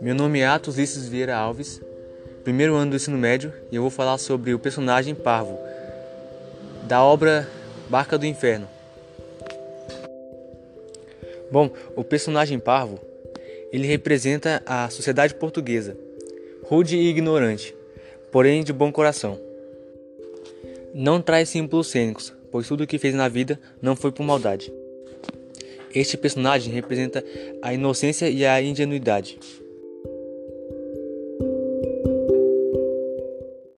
Meu nome é Atos Ulisses Vieira Alves, primeiro ano do ensino médio, e eu vou falar sobre o personagem Parvo, da obra Barca do Inferno. Bom, o personagem Parvo, ele representa a sociedade portuguesa, rude e ignorante, porém de bom coração. Não traz símbolos cênicos, pois tudo o que fez na vida não foi por maldade. Este personagem representa a inocência e a ingenuidade.